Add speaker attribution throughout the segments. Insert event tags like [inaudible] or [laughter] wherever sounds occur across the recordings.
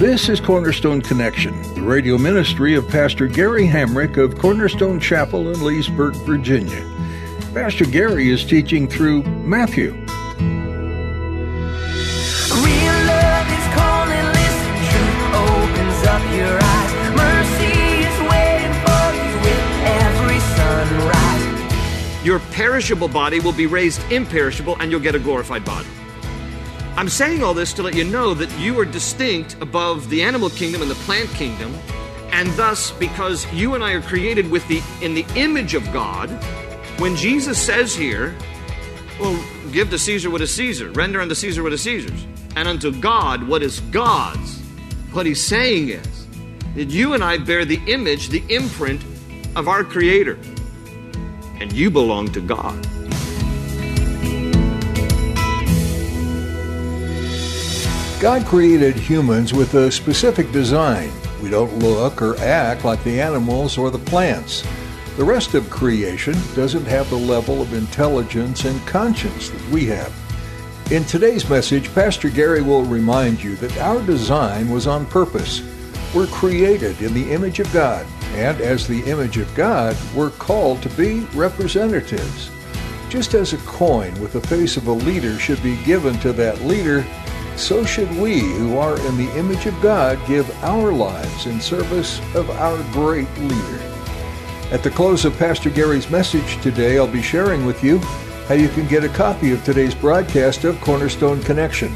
Speaker 1: This is Cornerstone Connection, the radio ministry of Pastor Gary Hamrick of Cornerstone Chapel in Leesburg, Virginia. Pastor Gary is teaching through Matthew.
Speaker 2: Real love is calling, listen, truth opens up your eyes. Mercy is waiting for you with every sunrise.
Speaker 3: Your perishable body will be raised imperishable, and you'll get a glorified body. I'm saying all this to let you know that you are distinct above the animal kingdom and the plant kingdom, and thus, because you and I are created with the in the image of God, when Jesus says here, well, give to Caesar what is Caesar, render unto Caesar what is Caesar's, and unto God what is God's. What he's saying is that you and I bear the image, the imprint of our Creator, and you belong to God.
Speaker 1: God created humans with a specific design. We don't look or act like the animals or the plants. The rest of creation doesn't have the level of intelligence and conscience that we have. In today's message, Pastor Gary will remind you that our design was on purpose. We're created in the image of God, and as the image of God, we're called to be representatives. Just as a coin with the face of a leader should be given to that leader, so should we, who are in the image of God, give our lives in service of our great leader. At the close of Pastor Gary's message today, I'll be sharing with you how you can get a copy of today's broadcast of Cornerstone Connection.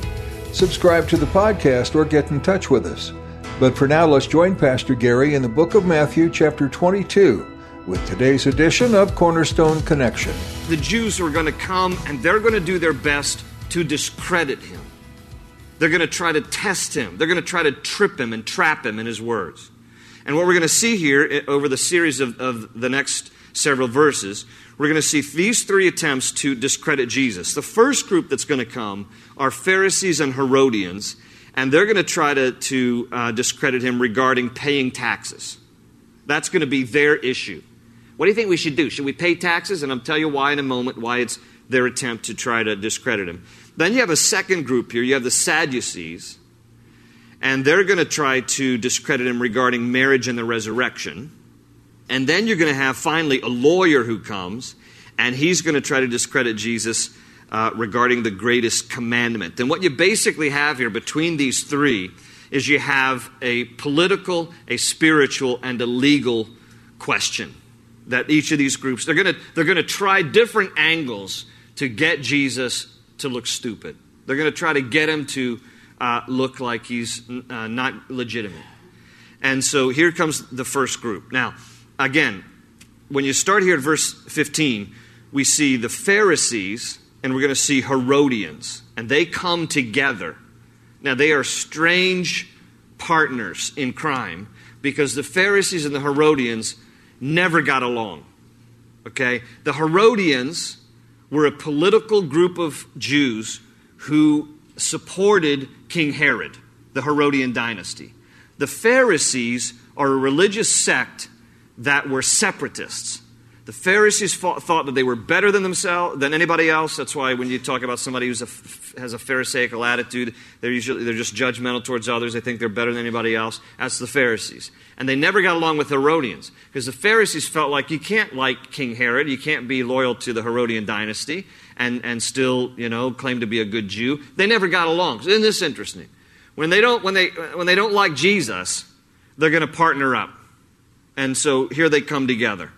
Speaker 1: Subscribe to the podcast or get in touch with us. But for now, let's join Pastor Gary in the book of Matthew, chapter 22, with today's edition of Cornerstone Connection.
Speaker 3: The Jews are going to come and they're going to do their best to discredit him. They're going to try to test him. They're going to try to trip him and trap him in his words. And what we're going to see here over the series of, of the next several verses, we're going to see these three attempts to discredit Jesus. The first group that's going to come are Pharisees and Herodians, and they're going to try to, to uh, discredit him regarding paying taxes. That's going to be their issue. What do you think we should do? Should we pay taxes? And I'll tell you why in a moment, why it's their attempt to try to discredit him. Then you have a second group here. You have the Sadducees, and they're going to try to discredit him regarding marriage and the resurrection. And then you're going to have finally a lawyer who comes, and he's going to try to discredit Jesus uh, regarding the greatest commandment. And what you basically have here between these three is you have a political, a spiritual, and a legal question that each of these groups they're going to they're going to try different angles to get Jesus to look stupid. They're going to try to get him to uh, look like he's uh, not legitimate. And so here comes the first group. Now, again, when you start here at verse 15, we see the Pharisees and we're going to see Herodians, and they come together. Now, they are strange partners in crime because the Pharisees and the Herodians never got along. Okay? The Herodians were a political group of Jews who supported King Herod, the Herodian dynasty. The Pharisees are a religious sect that were separatists. The Pharisees thought that they were better than themselves than anybody else. That's why when you talk about somebody who has a Pharisaical attitude, they're usually they're just judgmental towards others. They think they're better than anybody else. That's the Pharisees, and they never got along with Herodians because the Pharisees felt like you can't like King Herod, you can't be loyal to the Herodian dynasty, and and still you know claim to be a good Jew. They never got along. Isn't this interesting? When they don't when they when they don't like Jesus, they're going to partner up, and so here they come together.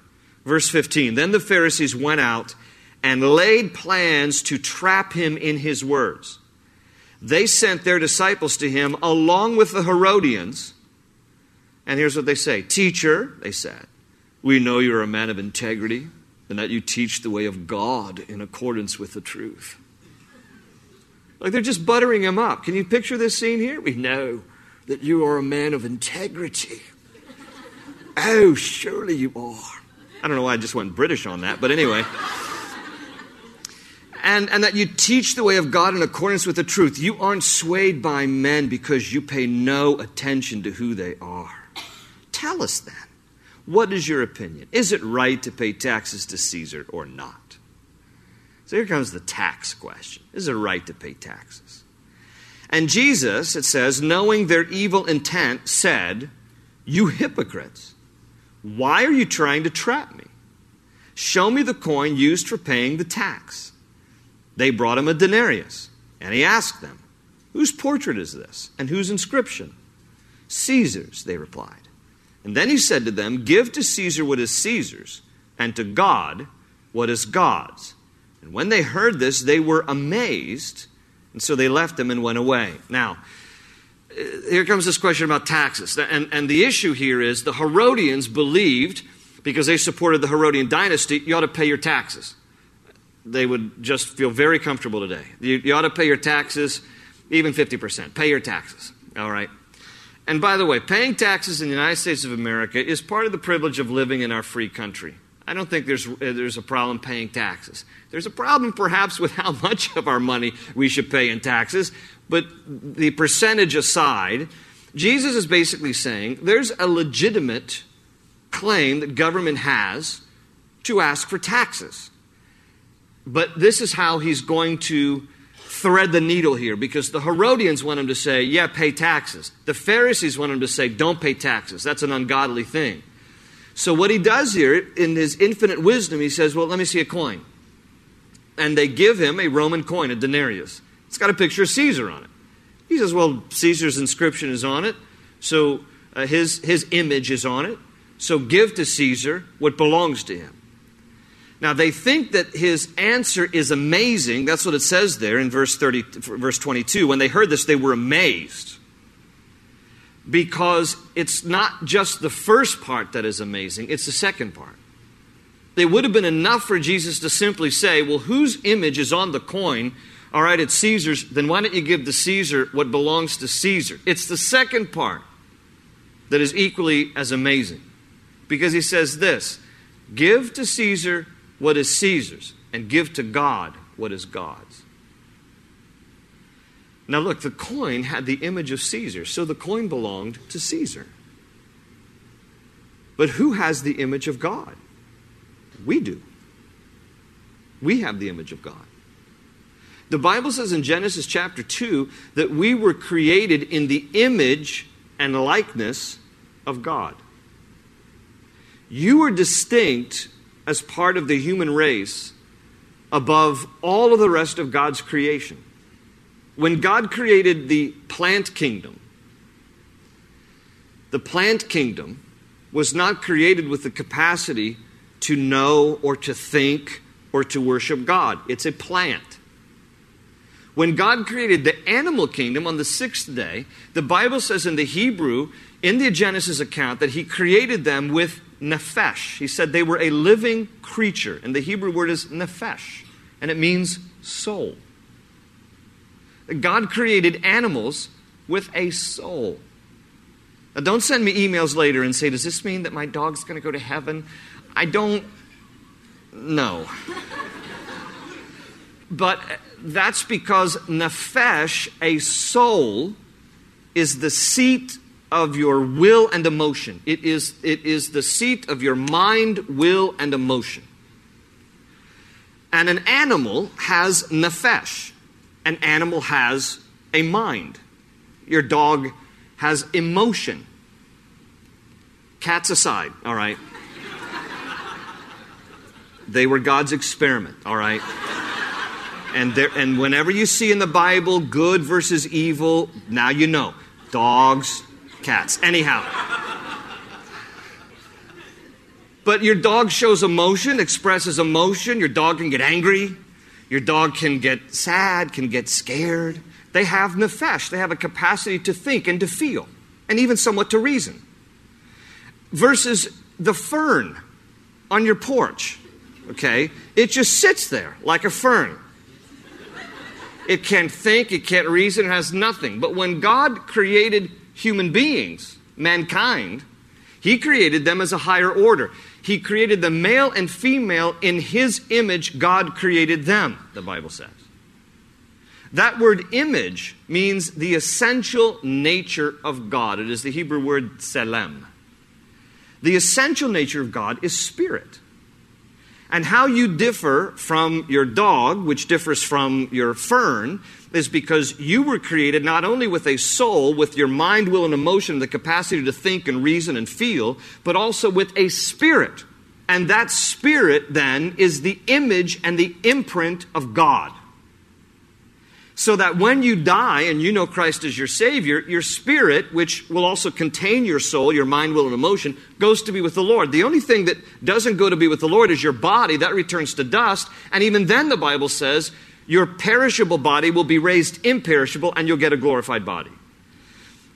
Speaker 3: Verse 15 Then the Pharisees went out and laid plans to trap him in his words. They sent their disciples to him along with the Herodians. And here's what they say Teacher, they said, we know you're a man of integrity and that you teach the way of God in accordance with the truth. Like they're just buttering him up. Can you picture this scene here? We know that you are a man of integrity. Oh, surely you are. I don't know why I just went British on that, but anyway. And, and that you teach the way of God in accordance with the truth. You aren't swayed by men because you pay no attention to who they are. Tell us then, what is your opinion? Is it right to pay taxes to Caesar or not? So here comes the tax question Is it right to pay taxes? And Jesus, it says, knowing their evil intent, said, You hypocrites, why are you trying to trap me? Show me the coin used for paying the tax. They brought him a denarius, and he asked them, Whose portrait is this, and whose inscription? Caesar's, they replied. And then he said to them, Give to Caesar what is Caesar's, and to God what is God's. And when they heard this, they were amazed, and so they left him and went away. Now, here comes this question about taxes. And, and the issue here is the Herodians believed, because they supported the Herodian dynasty, you ought to pay your taxes. They would just feel very comfortable today. You, you ought to pay your taxes, even 50%. Pay your taxes. All right. And by the way, paying taxes in the United States of America is part of the privilege of living in our free country. I don't think there's, uh, there's a problem paying taxes. There's a problem perhaps with [laughs] how much of our money we should pay in taxes, but the percentage aside, Jesus is basically saying there's a legitimate claim that government has to ask for taxes. But this is how he's going to thread the needle here because the Herodians want him to say, yeah, pay taxes. The Pharisees want him to say, don't pay taxes. That's an ungodly thing. So, what he does here, in his infinite wisdom, he says, well, let me see a coin. And they give him a Roman coin, a denarius. It's got a picture of Caesar on it. He says, well, Caesar's inscription is on it, so uh, his, his image is on it. So give to Caesar what belongs to him. Now, they think that his answer is amazing. That's what it says there in verse, 30, verse 22. When they heard this, they were amazed. Because it's not just the first part that is amazing, it's the second part. They would have been enough for Jesus to simply say, Well, whose image is on the coin? All right, it's Caesar's. Then why don't you give to Caesar what belongs to Caesar? It's the second part that is equally as amazing. Because he says this Give to Caesar what is Caesar's, and give to God what is God's. Now, look, the coin had the image of Caesar, so the coin belonged to Caesar. But who has the image of God? We do. We have the image of God. The Bible says in Genesis chapter 2 that we were created in the image and likeness of God. You are distinct as part of the human race above all of the rest of God's creation. When God created the plant kingdom, the plant kingdom was not created with the capacity to know or to think or to worship God. It's a plant. When God created the animal kingdom on the sixth day, the Bible says in the Hebrew, in the Genesis account, that He created them with nephesh. He said they were a living creature, and the Hebrew word is nephesh, and it means soul. God created animals with a soul. Now, don't send me emails later and say, Does this mean that my dog's going to go to heaven? I don't know. [laughs] but uh, that's because nephesh, a soul, is the seat of your will and emotion. It is, it is the seat of your mind, will, and emotion. And an animal has nephesh. An animal has a mind. Your dog has emotion. Cats aside, all right? they were God's experiment, all right? And, there, and whenever you see in the Bible good versus evil, now you know. Dogs, cats. Anyhow. But your dog shows emotion, expresses emotion. Your dog can get angry. Your dog can get sad, can get scared. They have nephesh. They have a capacity to think and to feel, and even somewhat to reason. Versus the fern on your porch, okay? It just sits there like a fern. It can't think, it can't reason, it has nothing. But when God created human beings, mankind, He created them as a higher order. He created the male and female in His image, God created them, the Bible says. That word image means the essential nature of God. It is the Hebrew word selem. The essential nature of God is spirit. And how you differ from your dog, which differs from your fern, is because you were created not only with a soul, with your mind, will, and emotion, the capacity to think and reason and feel, but also with a spirit. And that spirit then is the image and the imprint of God so that when you die and you know Christ as your Savior, your spirit, which will also contain your soul, your mind, will, and emotion, goes to be with the Lord. The only thing that doesn't go to be with the Lord is your body. That returns to dust. And even then, the Bible says, your perishable body will be raised imperishable and you'll get a glorified body.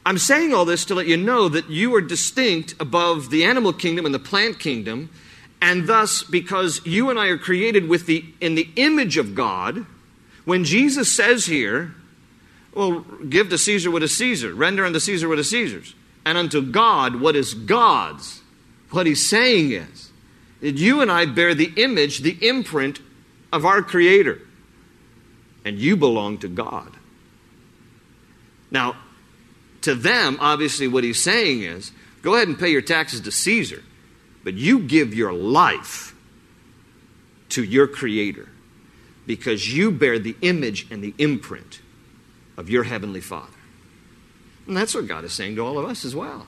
Speaker 3: I'm saying all this to let you know that you are distinct above the animal kingdom and the plant kingdom. And thus, because you and I are created with the, in the image of God, when Jesus says here, well, give to Caesar what is Caesar, render unto Caesar what is Caesar's, and unto God what is God's, what he's saying is that you and I bear the image, the imprint of our Creator, and you belong to God. Now, to them, obviously, what he's saying is go ahead and pay your taxes to Caesar, but you give your life to your Creator because you bear the image and the imprint of your Heavenly Father. And that's what God is saying to all of us as well.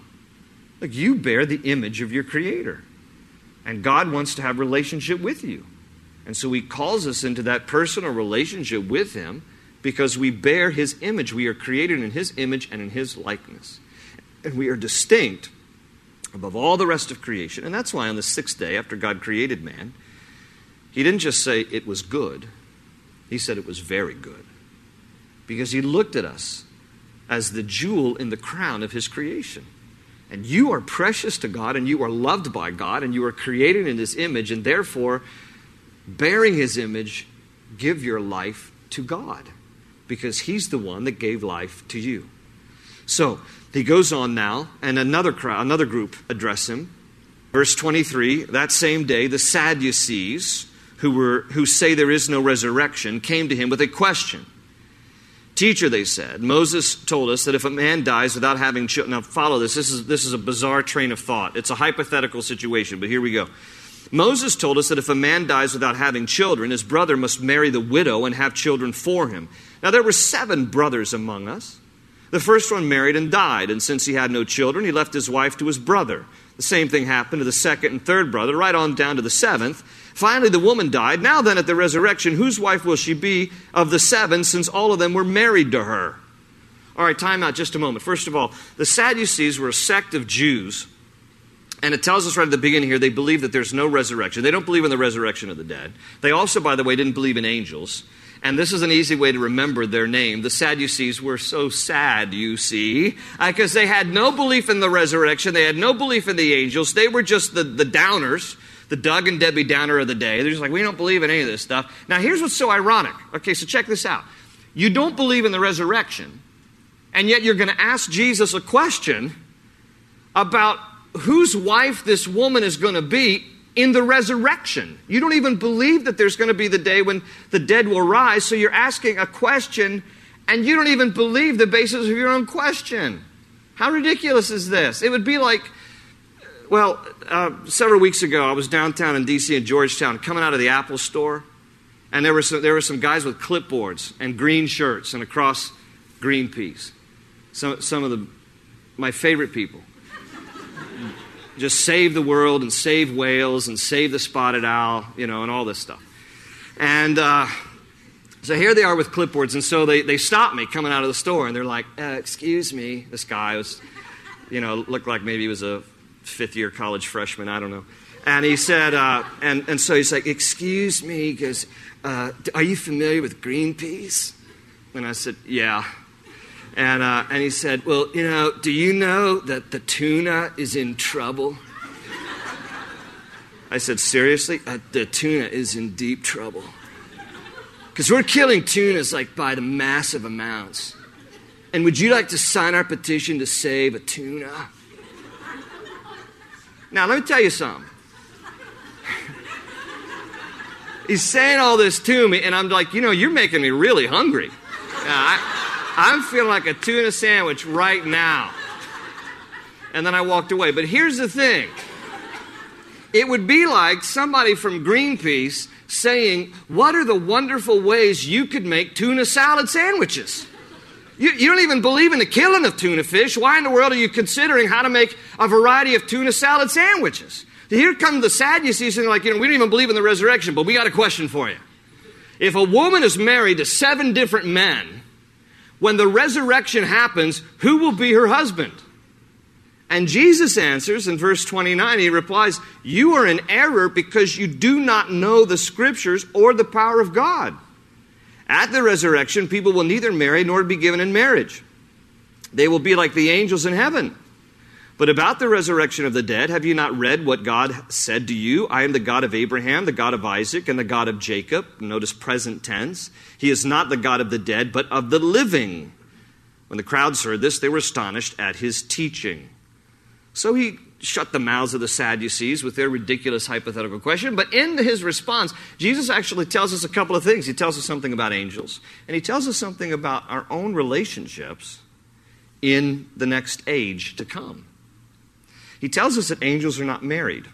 Speaker 3: Like you bear the image of your Creator. And God wants to have relationship with you. And so He calls us into that personal relationship with Him because we bear His image. We are created in His image and in His likeness. And we are distinct above all the rest of creation. And that's why on the sixth day, after God created man, He didn't just say it was good, he said it was very good because he looked at us as the jewel in the crown of his creation. And you are precious to God, and you are loved by God, and you are created in his image, and therefore, bearing his image, give your life to God because he's the one that gave life to you. So he goes on now, and another crowd, another group address him. Verse 23 That same day, the Sadducees, who, were, who say there is no resurrection came to him with a question. Teacher, they said, Moses told us that if a man dies without having children, now follow this. This is, this is a bizarre train of thought. It's a hypothetical situation, but here we go. Moses told us that if a man dies without having children, his brother must marry the widow and have children for him. Now, there were seven brothers among us. The first one married and died, and since he had no children, he left his wife to his brother. The same thing happened to the second and third brother, right on down to the seventh. Finally, the woman died. Now, then, at the resurrection, whose wife will she be of the seven, since all of them were married to her? All right, time out just a moment. First of all, the Sadducees were a sect of Jews, and it tells us right at the beginning here they believe that there's no resurrection. They don't believe in the resurrection of the dead. They also, by the way, didn't believe in angels. And this is an easy way to remember their name. The Sadducees were so sad, you see, because uh, they had no belief in the resurrection. They had no belief in the angels. They were just the, the downers the Doug and Debbie Downer of the day. They're just like, we don't believe in any of this stuff. Now, here's what's so ironic. Okay, so check this out. You don't believe in the resurrection, and yet you're going to ask Jesus a question about whose wife this woman is going to be in the resurrection. You don't even believe that there's going to be the day when the dead will rise, so you're asking a question, and you don't even believe the basis of your own question. How ridiculous is this? It would be like well, uh, several weeks ago, I was downtown in D.C. in Georgetown, coming out of the Apple store, and there were some, there were some guys with clipboards and green shirts and across Greenpeace. Some, some of the, my favorite people. Just save the world and save whales and save the spotted owl, you know, and all this stuff. And uh, so here they are with clipboards, and so they, they stop me coming out of the store, and they're like, uh, Excuse me. This guy was, you know, looked like maybe he was a fifth year college freshman, I don't know. And he said, uh, and, and so he's like, Excuse me, he goes, uh, Are you familiar with Greenpeace? And I said, Yeah. And, uh, and he said, Well, you know, do you know that the tuna is in trouble? I said, Seriously? Uh, the tuna is in deep trouble. Because we're killing tunas like by the massive amounts. And would you like to sign our petition to save a tuna? Now, let me tell you something. [laughs] He's saying all this to me, and I'm like, you know, you're making me really hungry. I, I'm feeling like a tuna sandwich right now. And then I walked away. But here's the thing it would be like somebody from Greenpeace saying, What are the wonderful ways you could make tuna salad sandwiches? You, you, don't even believe in the killing of tuna fish. Why in the world are you considering how to make a variety of tuna salad sandwiches? Here come the Sadducees and like, you know, we don't even believe in the resurrection, but we got a question for you. If a woman is married to seven different men, when the resurrection happens, who will be her husband? And Jesus answers in verse 29, he replies, You are in error because you do not know the scriptures or the power of God. At the resurrection, people will neither marry nor be given in marriage. They will be like the angels in heaven. But about the resurrection of the dead, have you not read what God said to you? I am the God of Abraham, the God of Isaac, and the God of Jacob. Notice present tense. He is not the God of the dead, but of the living. When the crowds heard this, they were astonished at his teaching. So he shut the mouths of the Sadducees with their ridiculous hypothetical question. But in his response, Jesus actually tells us a couple of things. He tells us something about angels, and he tells us something about our own relationships in the next age to come. He tells us that angels are not married,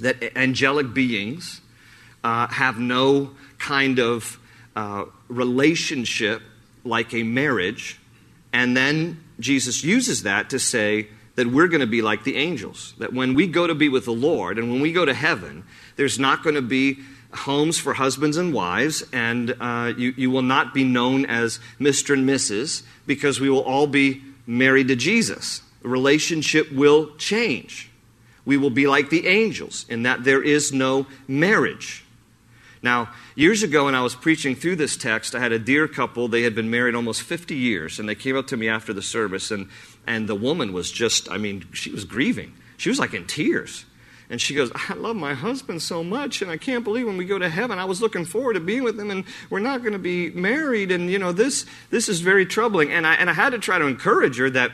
Speaker 3: that angelic beings uh, have no kind of uh, relationship like a marriage. And then Jesus uses that to say that we're going to be like the angels. That when we go to be with the Lord and when we go to heaven, there's not going to be homes for husbands and wives, and uh, you, you will not be known as Mr. and Mrs., because we will all be married to Jesus. The relationship will change. We will be like the angels in that there is no marriage. Now, years ago, when I was preaching through this text, I had a dear couple. They had been married almost 50 years, and they came up to me after the service, and, and the woman was just, I mean, she was grieving. She was like in tears. And she goes, I love my husband so much, and I can't believe when we go to heaven, I was looking forward to being with him, and we're not going to be married. And, you know, this, this is very troubling. And I, and I had to try to encourage her that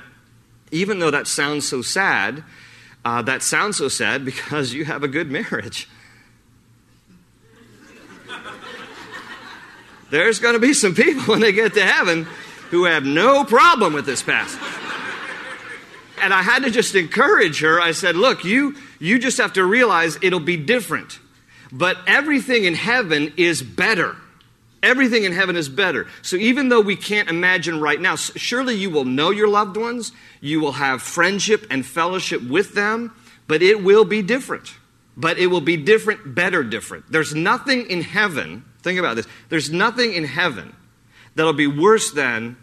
Speaker 3: even though that sounds so sad, uh, that sounds so sad because you have a good marriage. There's going to be some people when they get to heaven who have no problem with this passage. And I had to just encourage her. I said, Look, you, you just have to realize it'll be different. But everything in heaven is better. Everything in heaven is better. So even though we can't imagine right now, surely you will know your loved ones, you will have friendship and fellowship with them, but it will be different. But it will be different, better different. There's nothing in heaven, think about this, there's nothing in heaven that'll be worse than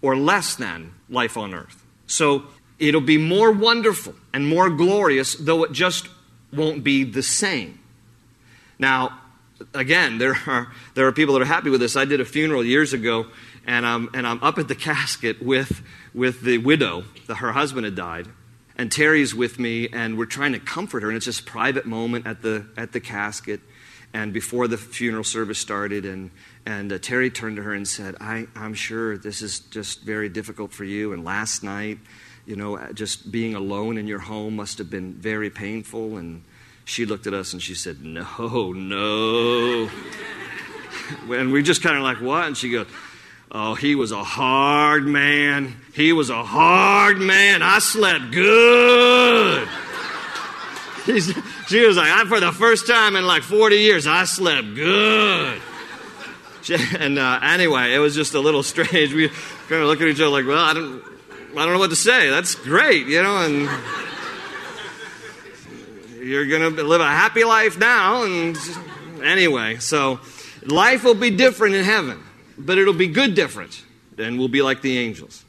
Speaker 3: or less than life on earth. So it'll be more wonderful and more glorious, though it just won't be the same. Now, again, there are, there are people that are happy with this. I did a funeral years ago, and I'm, and I'm up at the casket with, with the widow. The, her husband had died. And Terry's with me, and we're trying to comfort her. And it's just a private moment at the, at the casket. And before the funeral service started, and, and uh, Terry turned to her and said, I, I'm sure this is just very difficult for you. And last night, you know, just being alone in your home must have been very painful. And she looked at us and she said, No, no. and we just kind of like, What? And she goes, Oh, he was a hard man. He was a hard man. I slept good. she was like, I, for the first time in like 40 years, I slept good. and uh, anyway, it was just a little [laughs] strange. We kind of look at each other like, well, I don't, I don't know what to say. That's great, you know, and you're going to live a happy life now. And anyway, so life will be different in heaven, but it'll be good different, and we'll be like the angels.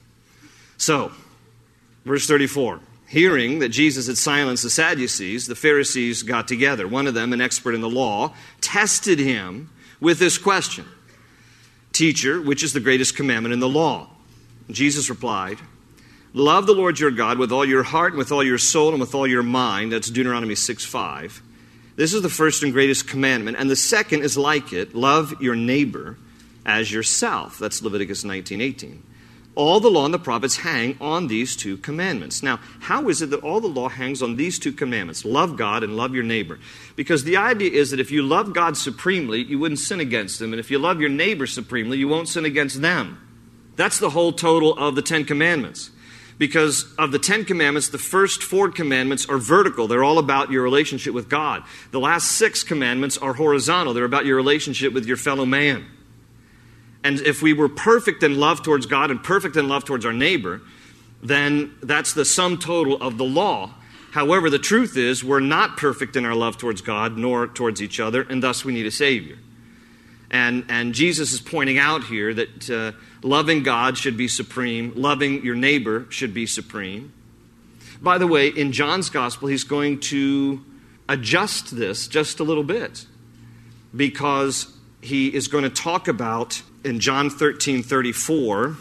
Speaker 3: So, verse 34. Hearing that Jesus had silenced the Sadducees, the Pharisees got together. One of them, an expert in the law, tested him with this question Teacher, which is the greatest commandment in the law? Jesus replied, Love the Lord your God with all your heart, and with all your soul, and with all your mind. That's Deuteronomy 6 5. This is the first and greatest commandment. And the second is like it love your neighbor as yourself. That's Leviticus 19 18. All the law and the prophets hang on these two commandments. Now, how is it that all the law hangs on these two commandments? Love God and love your neighbor. Because the idea is that if you love God supremely, you wouldn't sin against him. And if you love your neighbor supremely, you won't sin against them. That's the whole total of the Ten Commandments. Because of the Ten Commandments, the first four commandments are vertical. They're all about your relationship with God. The last six commandments are horizontal. They're about your relationship with your fellow man. And if we were perfect in love towards God and perfect in love towards our neighbor, then that's the sum total of the law. However, the truth is, we're not perfect in our love towards God nor towards each other, and thus we need a Savior. And, and Jesus is pointing out here that uh, loving God should be supreme, loving your neighbor should be supreme. By the way, in John's gospel, he's going to adjust this just a little bit because he is going to talk about in John 13 34,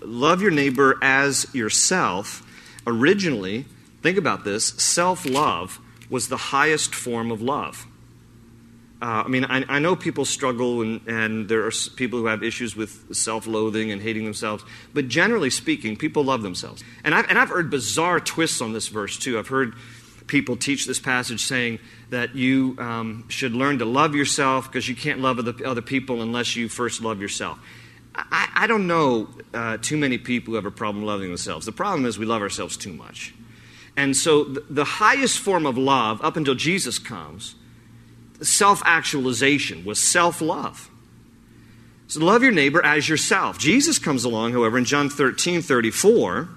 Speaker 3: love your neighbor as yourself. Originally, think about this self love was the highest form of love. Uh, I mean, I, I, know people struggle and, and there are people who have issues with self loathing and hating themselves, but generally speaking, people love themselves. And I've, and I've heard bizarre twists on this verse too. I've heard people teach this passage saying that you um, should learn to love yourself because you can't love other, other people unless you first love yourself. I, I don't know uh, too many people who have a problem loving themselves. The problem is we love ourselves too much. And so the, the highest form of love, up until Jesus comes, self actualization was self love. So love your neighbor as yourself. Jesus comes along, however, in John 13 34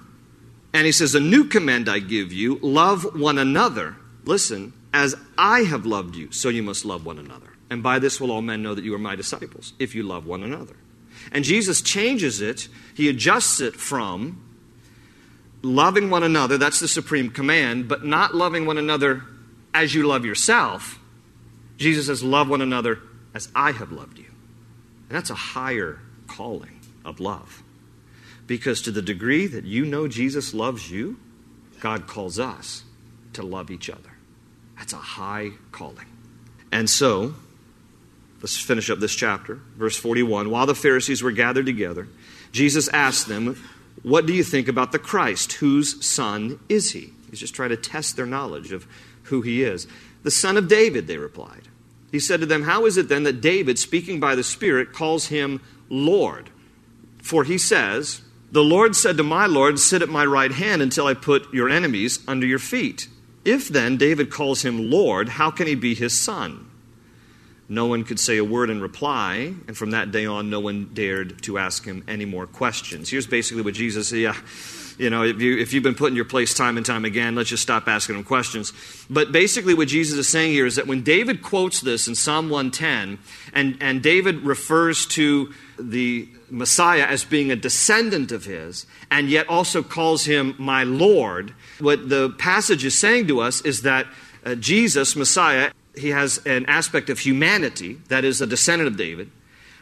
Speaker 3: and he says, A new command I give you love one another. Listen, as I have loved you, so you must love one another. And by this will all men know that you are my disciples, if you love one another. And Jesus changes it, he adjusts it from loving one another, that's the supreme command, but not loving one another as you love yourself. Jesus says, Love one another as I have loved you. And that's a higher calling of love. Because to the degree that you know Jesus loves you, God calls us to love each other. That's a high calling. And so, let's finish up this chapter. Verse 41 While the Pharisees were gathered together, Jesus asked them, What do you think about the Christ? Whose son is he? He's just trying to test their knowledge of who he is. The son of David, they replied. He said to them, How is it then that David, speaking by the Spirit, calls him Lord? For he says, the Lord said to my Lord, Sit at my right hand until I put your enemies under your feet. If then David calls him Lord, how can he be his son? No one could say a word in reply, and from that day on, no one dared to ask him any more questions. Here's basically what Jesus said. Yeah, you know, if, you, if you've been put in your place time and time again, let's just stop asking them questions. But basically, what Jesus is saying here is that when David quotes this in Psalm 110, and, and David refers to the Messiah as being a descendant of his, and yet also calls him my Lord, what the passage is saying to us is that uh, Jesus, Messiah, he has an aspect of humanity, that is a descendant of David,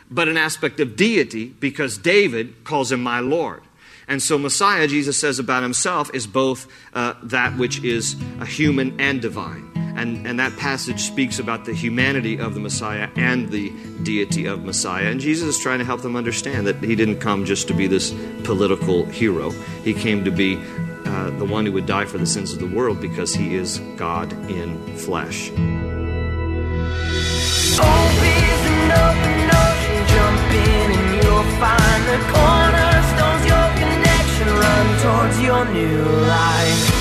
Speaker 3: but an aspect of deity because David calls him my Lord. And so, Messiah, Jesus says about himself, is both uh, that which is a human and divine. And, and that passage speaks about the humanity of the Messiah and the deity of Messiah. And Jesus is trying to help them understand that he didn't come just to be this political hero, he came to be uh, the one who would die for the sins of the world because he is God in flesh.
Speaker 2: Towards your new life.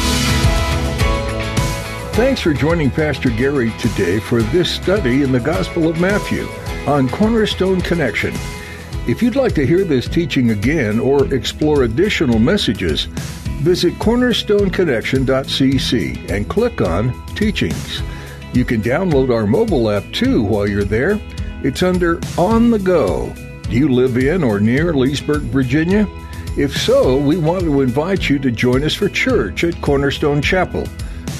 Speaker 1: Thanks for joining Pastor Gary today for this study in the Gospel of Matthew on Cornerstone Connection. If you'd like to hear this teaching again or explore additional messages, visit cornerstoneconnection.cc and click on Teachings. You can download our mobile app too while you're there. It's under On the Go. Do you live in or near Leesburg, Virginia? If so, we want to invite you to join us for church at Cornerstone Chapel.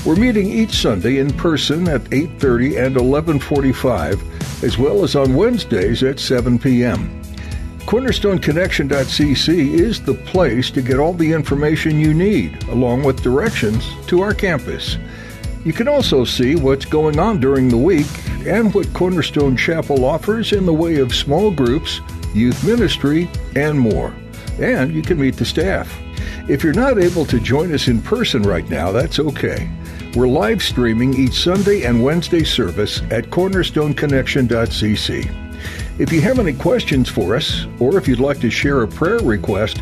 Speaker 1: We're meeting each Sunday in person at 8:30 and 11:45, as well as on Wednesdays at 7 p.m. CornerstoneConnection.cc is the place to get all the information you need, along with directions to our campus. You can also see what's going on during the week and what Cornerstone Chapel offers in the way of small groups, youth ministry, and more. And you can meet the staff. If you're not able to join us in person right now, that's okay. We're live streaming each Sunday and Wednesday service at cornerstoneconnection.cc. If you have any questions for us, or if you'd like to share a prayer request,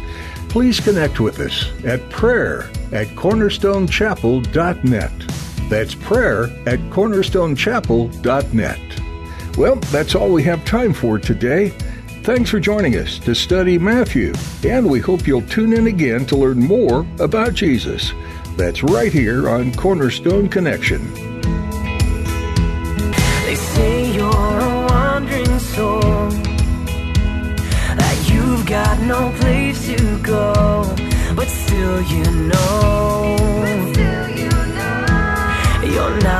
Speaker 1: please connect with us at prayer at cornerstonechapel.net. That's prayer at cornerstonechapel.net. Well, that's all we have time for today. Thanks for joining us to study Matthew, and we hope you'll tune in again to learn more about Jesus. That's right here on Cornerstone Connection.
Speaker 2: They say you're a wandering soul, that you've got no place to go, but still you know, still you know. you're not.